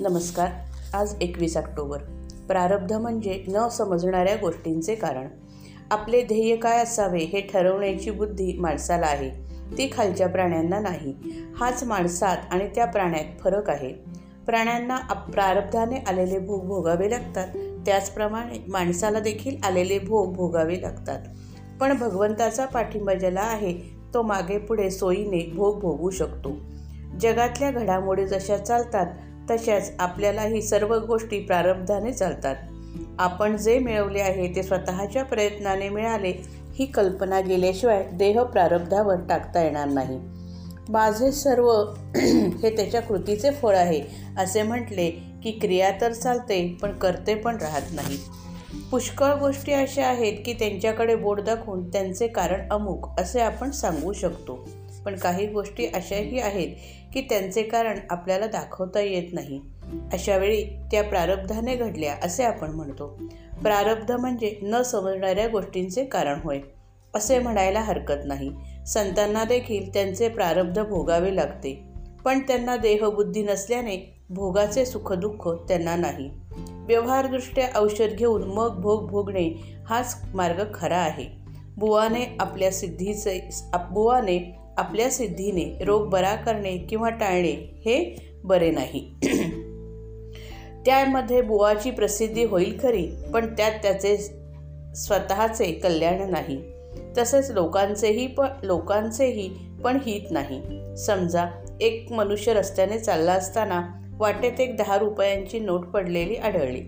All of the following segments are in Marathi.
नमस्कार. आज एकवीस ऑक्टोबर. प्रारब्ध म्हणजे न समजणाऱ्या गोष्टींचे कारण. आपले ध्येय काय असावे हे ठरवण्याची बुद्धी माणसाला आहे. ती खालच्या प्राण्यांना नाही. हाच माणसात आणि त्या प्राण्यात फरक आहे. प्राण्यांना आप प्रारब्धाने आलेले भोग भोगावे लागतात. त्याचप्रमाणे माणसाला देखील आलेले भोग भोगावे लागतात. पण भगवंताचा पाठिंबा ज्याला आहे तो मागे पुढे सोयीने भोग भोगू शकतो. जगातल्या घडामोडी जशा चालतात तशाच आपल्यालाही सर्व गोष्टी प्रारब्धाने चालतात. आपण जे मिळवले आहे ते स्वतःच्या प्रयत्नाने मिळाले ही कल्पना गेल्याशिवाय देह प्रारब्धावर टाकता येणार नाही. माझे सर्व हे त्याच्या कृतीचे फळ आहे असे म्हटले की क्रिया तर चालते पण करते पण राहत नाही. पुष्कळ गोष्टी अशा आहेत की त्यांच्याकडे बोट दाखवून त्यांचे कारण अमुक असे आपण सांगू शकतो. पण काही गोष्टी अशाही आहेत की त्यांचे कारण आपल्याला दाखवता येत नाही. अशा वेळी त्या प्रारब्धाने घडल्या असे आपण म्हणतो. प्रारब्ध म्हणजे न समजणाऱ्या गोष्टींचे कारण होय असे म्हणायला हरकत नाही. संतांना देखील त्यांचे प्रारब्ध भोगावे लागते पण त्यांना देहबुद्धी नसल्याने भोगाचे सुखदुःख त्यांना नाही. व्यवहारदृष्ट्या औषध घेऊन मग भोग भोगणे हाच मार्ग खरा आहे. बुवाने आपल्या सिद्धीचे बुवाने आपल्या सिद्धीने रोग बरा करणे किंवा टाळणे हे बरे नाही. त्यामध्ये बुवाची प्रसिद्धी होईल खरी पण त्यात त्याचे स्वतःचे कल्याण नाही. तसेच लोकांचेही पण लोकांचेही पण हित नाही. समजा एक मनुष्य रस्त्याने चालला असताना वाटेत एक दहा रुपयांची नोट पडलेली आढळली.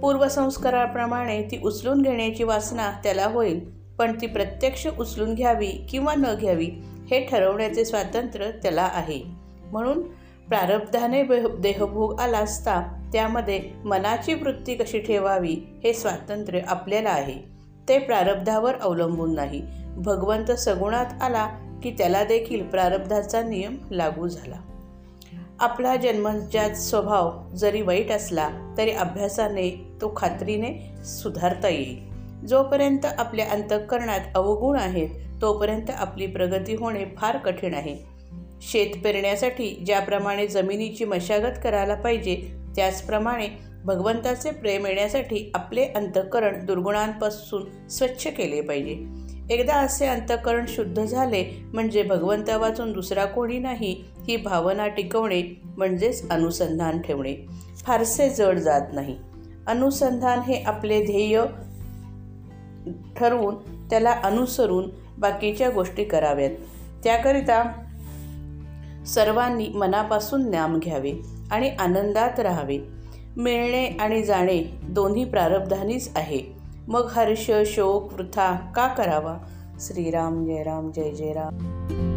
पूर्वसंस्काराप्रमाणे ती उचलून घेण्याची वासना त्याला होईल पण ती प्रत्यक्ष उचलून घ्यावी किंवा न घ्यावी हे ठरवण्याचे स्वातंत्र्य त्याला आहे. म्हणून प्रारब्धाने देहभोग आला असता त्यामध्ये मनाची वृत्ती कशी ठेवावी हे स्वातंत्र्य आपल्याला आहे. ते प्रारब्धावर अवलंबून नाही. भगवंत सगुणात आला की त्याला देखील प्रारब्धाचा नियम लागू झाला. आपला जन्मजात स्वभाव जरी वाईट असला तरी अभ्यासाने तो खात्रीने सुधारता येईल. जोपर्यंत आपल्या अंतःकरणात अवगुण आहेत तोपर्यंत आपली प्रगती होणे फार कठीण आहे. शेत पेरण्यासाठी ज्याप्रमाणे जमिनीची मशागत करायला पाहिजे त्याचप्रमाणे भगवंताचे प्रेम येण्यासाठी आपले अंतःकरण दुर्गुणांपासून स्वच्छ केले पाहिजे. एकदा असे अंतःकरण शुद्ध झाले म्हणजे भगवंता वाचून दुसरा कोणी नाही ही भावना टिकवणे म्हणजेच अनुसंधान ठेवणे. फारसे जड जात नाही. अनुसंधान हे आपले ध्येय ठरवून त्याला अनुसरून बाकीच्या गोष्टी कराव्यात. त्याकरिता सर्वांनी मनापासून नाम घ्यावे आणि आनंदात राहावे. मिळणे आणि जाणे दोन्ही प्रारब्धानीच आहे. मग हर्ष शोक वृथा का करावा? श्रीराम जय राम जय जय राम